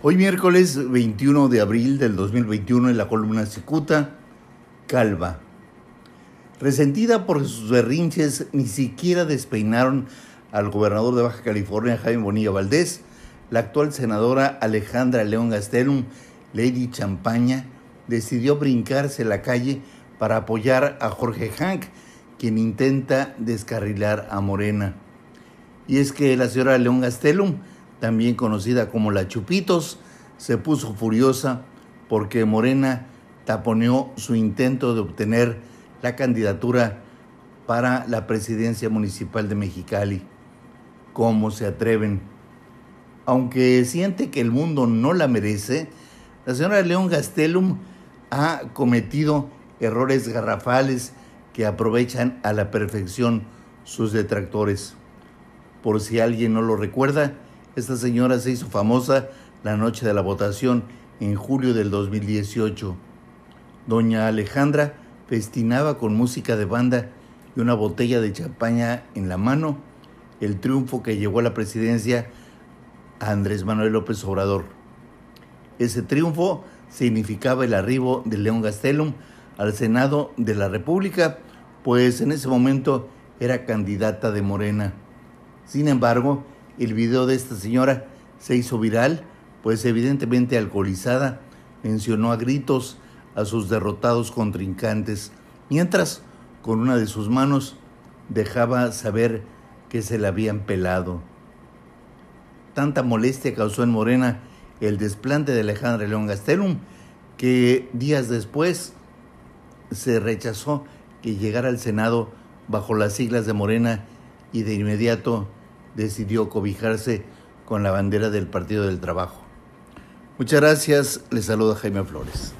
Hoy miércoles 21 de abril del 2021 en la columna Cicuta, Calva. Resentida por sus berrinches, ni siquiera despeinaron al gobernador de Baja California, Jaime Bonilla Valdés, la actual senadora Alejandra León Gastelum, Lady Champaña, decidió brincarse la calle para apoyar a Jorge Hank, quien intenta descarrilar a Morena. Y es que la señora León Gastelum también conocida como la Chupitos, se puso furiosa porque Morena taponeó su intento de obtener la candidatura para la presidencia municipal de Mexicali. ¿Cómo se atreven? Aunque siente que el mundo no la merece, la señora León Gastelum ha cometido errores garrafales que aprovechan a la perfección sus detractores. Por si alguien no lo recuerda, esta señora se hizo famosa la noche de la votación en julio del 2018. Doña Alejandra festinaba con música de banda y una botella de champaña en la mano el triunfo que llevó a la presidencia a Andrés Manuel López Obrador. Ese triunfo significaba el arribo de León Gastelum al Senado de la República, pues en ese momento era candidata de Morena. Sin embargo, el video de esta señora se hizo viral, pues evidentemente alcoholizada, mencionó a gritos a sus derrotados contrincantes, mientras con una de sus manos dejaba saber que se la habían pelado. Tanta molestia causó en Morena el desplante de Alejandra León Gastelum que días después se rechazó que llegara al Senado bajo las siglas de Morena y de inmediato decidió cobijarse con la bandera del Partido del Trabajo. Muchas gracias, les saluda Jaime Flores.